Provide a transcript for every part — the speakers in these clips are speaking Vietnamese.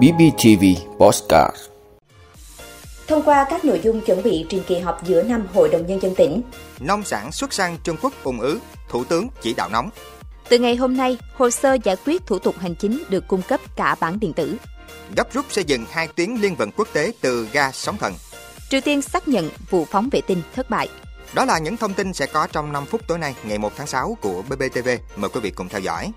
BBTV Postcard Thông qua các nội dung chuẩn bị trình kỳ họp giữa năm Hội đồng Nhân dân tỉnh, Nông sản xuất sang Trung Quốc ủng ứ, Thủ tướng chỉ đạo nóng. từ ngày hôm nay, hồ sơ giải quyết thủ tục hành chính được cung cấp cả bản điện tử. Gấp rút xây dựng hai tuyến liên vận quốc tế từ ga Sóng Thần. Triều Tiên xác nhận vụ phóng vệ tinh thất bại. Đó là những thông tin sẽ có trong 5 phút tối nay, ngày 1 tháng 6 của BBTV. Mời quý vị cùng theo dõi.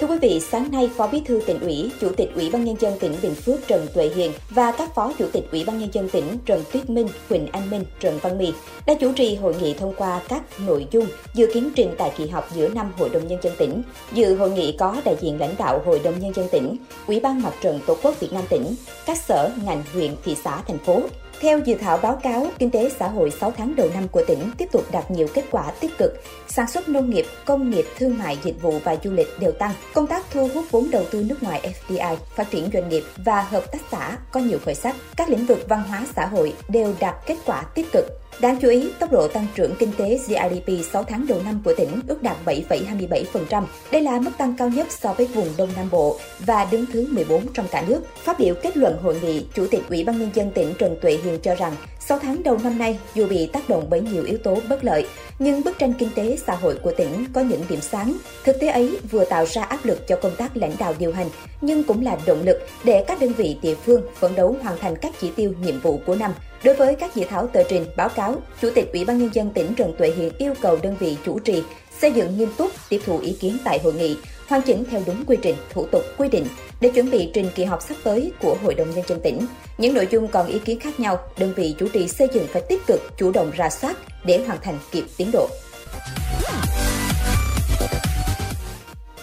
Thưa quý vị, sáng nay, Phó Bí thư tỉnh ủy, Chủ tịch Ủy ban Nhân dân tỉnh Bình Phước Trần Tuệ Hiền và các Phó Chủ tịch Ủy ban Nhân dân tỉnh Trần Tuyết Minh, Huỳnh Anh Minh, Trần Văn Mì đã chủ trì hội nghị thông qua các nội dung dự kiến trình tại kỳ họp giữa năm Hội đồng Nhân dân tỉnh. Dự hội nghị có đại diện lãnh đạo Hội đồng Nhân dân tỉnh, Ủy ban Mặt trận Tổ quốc Việt Nam tỉnh, các sở, ngành, huyện, thị xã, thành phố, theo dự thảo báo cáo, kinh tế xã hội 6 tháng đầu năm của tỉnh tiếp tục đạt nhiều kết quả tích cực. Sản xuất nông nghiệp, công nghiệp, thương mại, dịch vụ và du lịch đều tăng. Công tác thu hút vốn đầu tư nước ngoài FDI, phát triển doanh nghiệp và hợp tác xã có nhiều khởi sắc. Các lĩnh vực văn hóa xã hội đều đạt kết quả tích cực. Đáng chú ý, tốc độ tăng trưởng kinh tế GDP 6 tháng đầu năm của tỉnh ước đạt 7,27%. Đây là mức tăng cao nhất so với vùng Đông Nam Bộ và đứng thứ 14 trong cả nước. Phát biểu kết luận hội nghị, Chủ tịch Ủy ban Nhân dân tỉnh Trần Tuệ Hiền cho rằng, 6 tháng đầu năm nay, dù bị tác động bởi nhiều yếu tố bất lợi, nhưng bức tranh kinh tế xã hội của tỉnh có những điểm sáng. Thực tế ấy vừa tạo ra áp lực cho công tác lãnh đạo điều hành, nhưng cũng là động lực để các đơn vị địa phương phấn đấu hoàn thành các chỉ tiêu nhiệm vụ của năm. Đối với các dự thảo tờ trình, báo cáo, Chủ tịch Ủy ban Nhân dân tỉnh Trần Tuệ Hiền yêu cầu đơn vị chủ trì xây dựng nghiêm túc, tiếp thu ý kiến tại hội nghị, hoàn chỉnh theo đúng quy trình, thủ tục, quy định để chuẩn bị trình kỳ họp sắp tới của Hội đồng Nhân dân tỉnh. Những nội dung còn ý kiến khác nhau, đơn vị chủ trì xây dựng phải tích cực, chủ động ra soát để hoàn thành kịp tiến độ.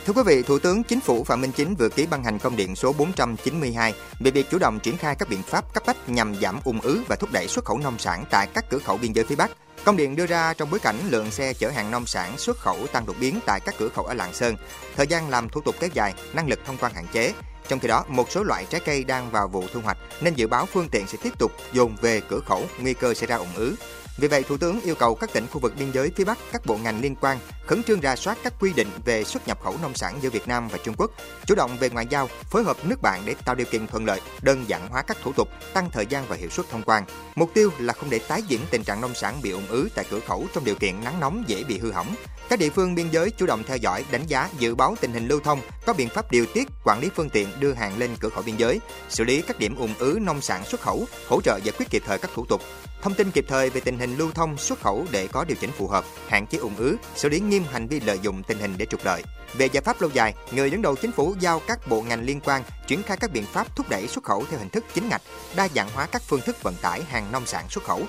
Thưa quý vị, Thủ tướng Chính phủ Phạm Minh Chính vừa ký ban hành công điện số 492 về việc chủ động triển khai các biện pháp cấp bách nhằm giảm ùn ứ và thúc đẩy xuất khẩu nông sản tại các cửa khẩu biên giới phía Bắc. Công điện đưa ra trong bối cảnh lượng xe chở hàng nông sản xuất khẩu tăng đột biến tại các cửa khẩu ở Lạng Sơn, thời gian làm thủ tục kéo dài, năng lực thông quan hạn chế. Trong khi đó, một số loại trái cây đang vào vụ thu hoạch nên dự báo phương tiện sẽ tiếp tục dồn về cửa khẩu, nguy cơ xảy ra ủng ứ. Vì vậy, Thủ tướng yêu cầu các tỉnh khu vực biên giới phía Bắc, các bộ ngành liên quan khẩn trương ra soát các quy định về xuất nhập khẩu nông sản giữa Việt Nam và Trung Quốc, chủ động về ngoại giao, phối hợp nước bạn để tạo điều kiện thuận lợi, đơn giản hóa các thủ tục, tăng thời gian và hiệu suất thông quan. Mục tiêu là không để tái diễn tình trạng nông sản bị ùn ứ tại cửa khẩu trong điều kiện nắng nóng dễ bị hư hỏng. Các địa phương biên giới chủ động theo dõi, đánh giá, dự báo tình hình lưu thông, có biện pháp điều tiết, quản lý phương tiện đưa hàng lên cửa khẩu biên giới, xử lý các điểm ùn ứ nông sản xuất khẩu, hỗ trợ giải quyết kịp thời các thủ tục, thông tin kịp thời về tình hình lưu thông xuất khẩu để có điều chỉnh phù hợp, hạn chế ủng ứ, xử lý nghiêm hành vi lợi dụng tình hình để trục lợi. Về giải pháp lâu dài, người đứng đầu chính phủ giao các bộ ngành liên quan triển khai các biện pháp thúc đẩy xuất khẩu theo hình thức chính ngạch, đa dạng hóa các phương thức vận tải hàng nông sản xuất khẩu.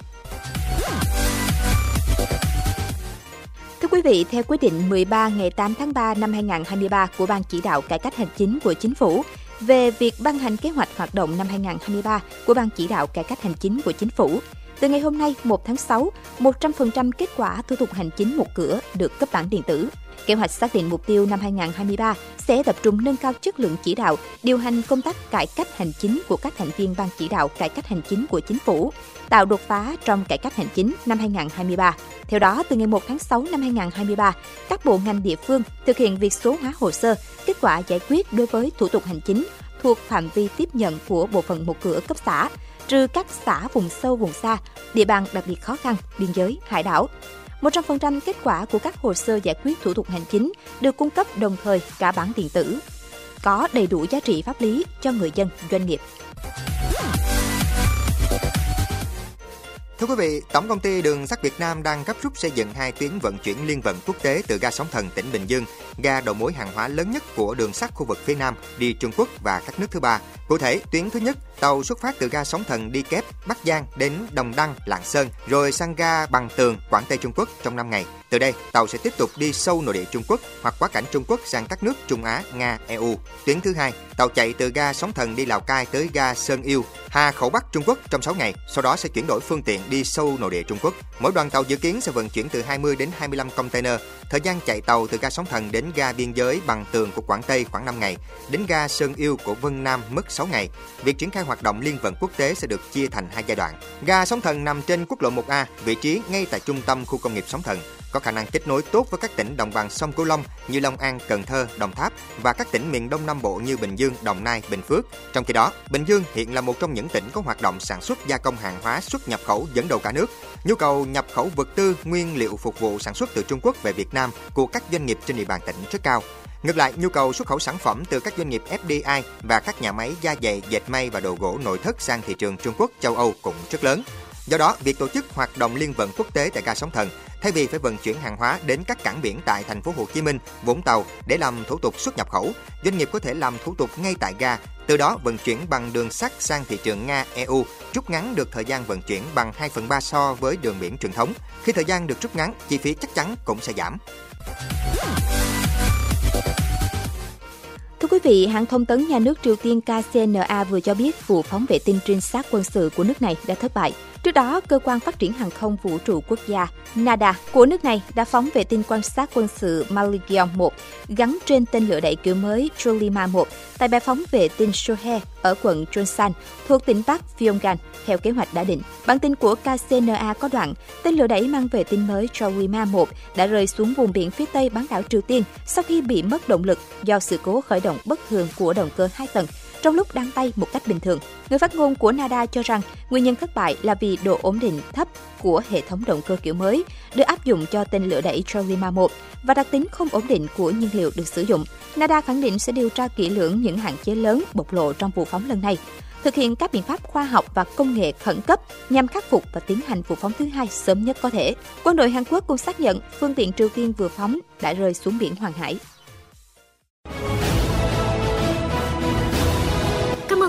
Thưa quý vị, theo quyết định 13 ngày 8 tháng 3 năm 2023 của Ban chỉ đạo cải cách hành chính của Chính phủ về việc ban hành kế hoạch hoạt động năm 2023 của Ban chỉ đạo cải cách hành chính của Chính phủ, từ ngày hôm nay 1 tháng 6, 100% kết quả thủ tục hành chính một cửa được cấp bản điện tử. Kế hoạch xác định mục tiêu năm 2023 sẽ tập trung nâng cao chất lượng chỉ đạo, điều hành công tác cải cách hành chính của các thành viên ban chỉ đạo cải cách hành chính của chính phủ, tạo đột phá trong cải cách hành chính năm 2023. Theo đó, từ ngày 1 tháng 6 năm 2023, các bộ ngành địa phương thực hiện việc số hóa hồ sơ, kết quả giải quyết đối với thủ tục hành chính thuộc phạm vi tiếp nhận của bộ phận một cửa cấp xã, trừ các xã vùng sâu vùng xa, địa bàn đặc biệt khó khăn, biên giới, hải đảo. 100% kết quả của các hồ sơ giải quyết thủ tục hành chính được cung cấp đồng thời cả bản điện tử, có đầy đủ giá trị pháp lý cho người dân, doanh nghiệp. Thưa quý vị, Tổng công ty Đường sắt Việt Nam đang gấp rút xây dựng hai tuyến vận chuyển liên vận quốc tế từ ga Sóng Thần tỉnh Bình Dương, ga đầu mối hàng hóa lớn nhất của đường sắt khu vực phía Nam đi Trung Quốc và các nước thứ ba. Cụ thể, tuyến thứ nhất, tàu xuất phát từ ga Sóng Thần đi kép Bắc Giang đến Đồng Đăng, Lạng Sơn, rồi sang ga Bằng Tường, Quảng Tây Trung Quốc trong 5 ngày. Từ đây, tàu sẽ tiếp tục đi sâu nội địa Trung Quốc hoặc quá cảnh Trung Quốc sang các nước Trung Á, Nga, EU. Tuyến thứ hai, tàu chạy từ ga Sóng Thần đi Lào Cai tới ga Sơn Yêu, Hà Khẩu Bắc Trung Quốc trong 6 ngày, sau đó sẽ chuyển đổi phương tiện đi sâu nội địa Trung Quốc. Mỗi đoàn tàu dự kiến sẽ vận chuyển từ 20 đến 25 container. Thời gian chạy tàu từ ga Sóng Thần đến ga biên giới Bằng Tường của Quảng Tây khoảng 5 ngày, đến ga Sơn Yêu của Vân Nam mất 6 ngày. Việc triển khai hoạt động liên vận quốc tế sẽ được chia thành hai giai đoạn. Ga Sóng Thần nằm trên quốc lộ 1A, vị trí ngay tại trung tâm khu công nghiệp Sóng Thần có khả năng kết nối tốt với các tỉnh đồng bằng sông Cửu Long như Long An, Cần Thơ, Đồng Tháp và các tỉnh miền Đông Nam Bộ như Bình Dương, Đồng Nai, Bình Phước. Trong khi đó, Bình Dương hiện là một trong những tỉnh có hoạt động sản xuất gia công hàng hóa xuất nhập khẩu dẫn đầu cả nước. Nhu cầu nhập khẩu vật tư, nguyên liệu phục vụ sản xuất từ Trung Quốc về Việt Nam của các doanh nghiệp trên địa bàn tỉnh rất cao. Ngược lại, nhu cầu xuất khẩu sản phẩm từ các doanh nghiệp FDI và các nhà máy da giày, dệt may và đồ gỗ nội thất sang thị trường Trung Quốc, châu Âu cũng rất lớn. Do đó, việc tổ chức hoạt động liên vận quốc tế tại ga Sóng Thần thay vì phải vận chuyển hàng hóa đến các cảng biển tại thành phố Hồ Chí Minh, Vũng Tàu để làm thủ tục xuất nhập khẩu, doanh nghiệp có thể làm thủ tục ngay tại ga, từ đó vận chuyển bằng đường sắt sang thị trường Nga, EU, rút ngắn được thời gian vận chuyển bằng 2 phần 3 so với đường biển truyền thống. Khi thời gian được rút ngắn, chi phí chắc chắn cũng sẽ giảm. Quý vị, hãng thông tấn nhà nước Triều Tiên KCNA vừa cho biết vụ phóng vệ tinh trinh sát quân sự của nước này đã thất bại. Trước đó, cơ quan phát triển hàng không vũ trụ quốc gia NADA của nước này đã phóng vệ tinh quan sát quân sự Maligion 1 gắn trên tên lửa đẩy kiểu mới Cholima 1 tại bãi phóng vệ tinh Sohe ở quận Chonsan thuộc tỉnh Bắc Pyongyang theo kế hoạch đã định. Bản tin của KCNA có đoạn, tên lửa đẩy mang vệ tinh mới Cholima 1 đã rơi xuống vùng biển phía tây bán đảo Triều Tiên sau khi bị mất động lực do sự cố khởi động bất thường của động cơ hai tầng, trong lúc đang bay một cách bình thường. Người phát ngôn của NADA cho rằng nguyên nhân thất bại là vì độ ổn định thấp của hệ thống động cơ kiểu mới, được áp dụng cho tên lửa đẩy Cholima 1 và đặc tính không ổn định của nhiên liệu được sử dụng. NADA khẳng định sẽ điều tra kỹ lưỡng những hạn chế lớn bộc lộ trong vụ phóng lần này, thực hiện các biện pháp khoa học và công nghệ khẩn cấp nhằm khắc phục và tiến hành vụ phóng thứ hai sớm nhất có thể. Quân đội Hàn Quốc cũng xác nhận phương tiện Triều Tiên vừa phóng đã rơi xuống biển Hoàng Hải.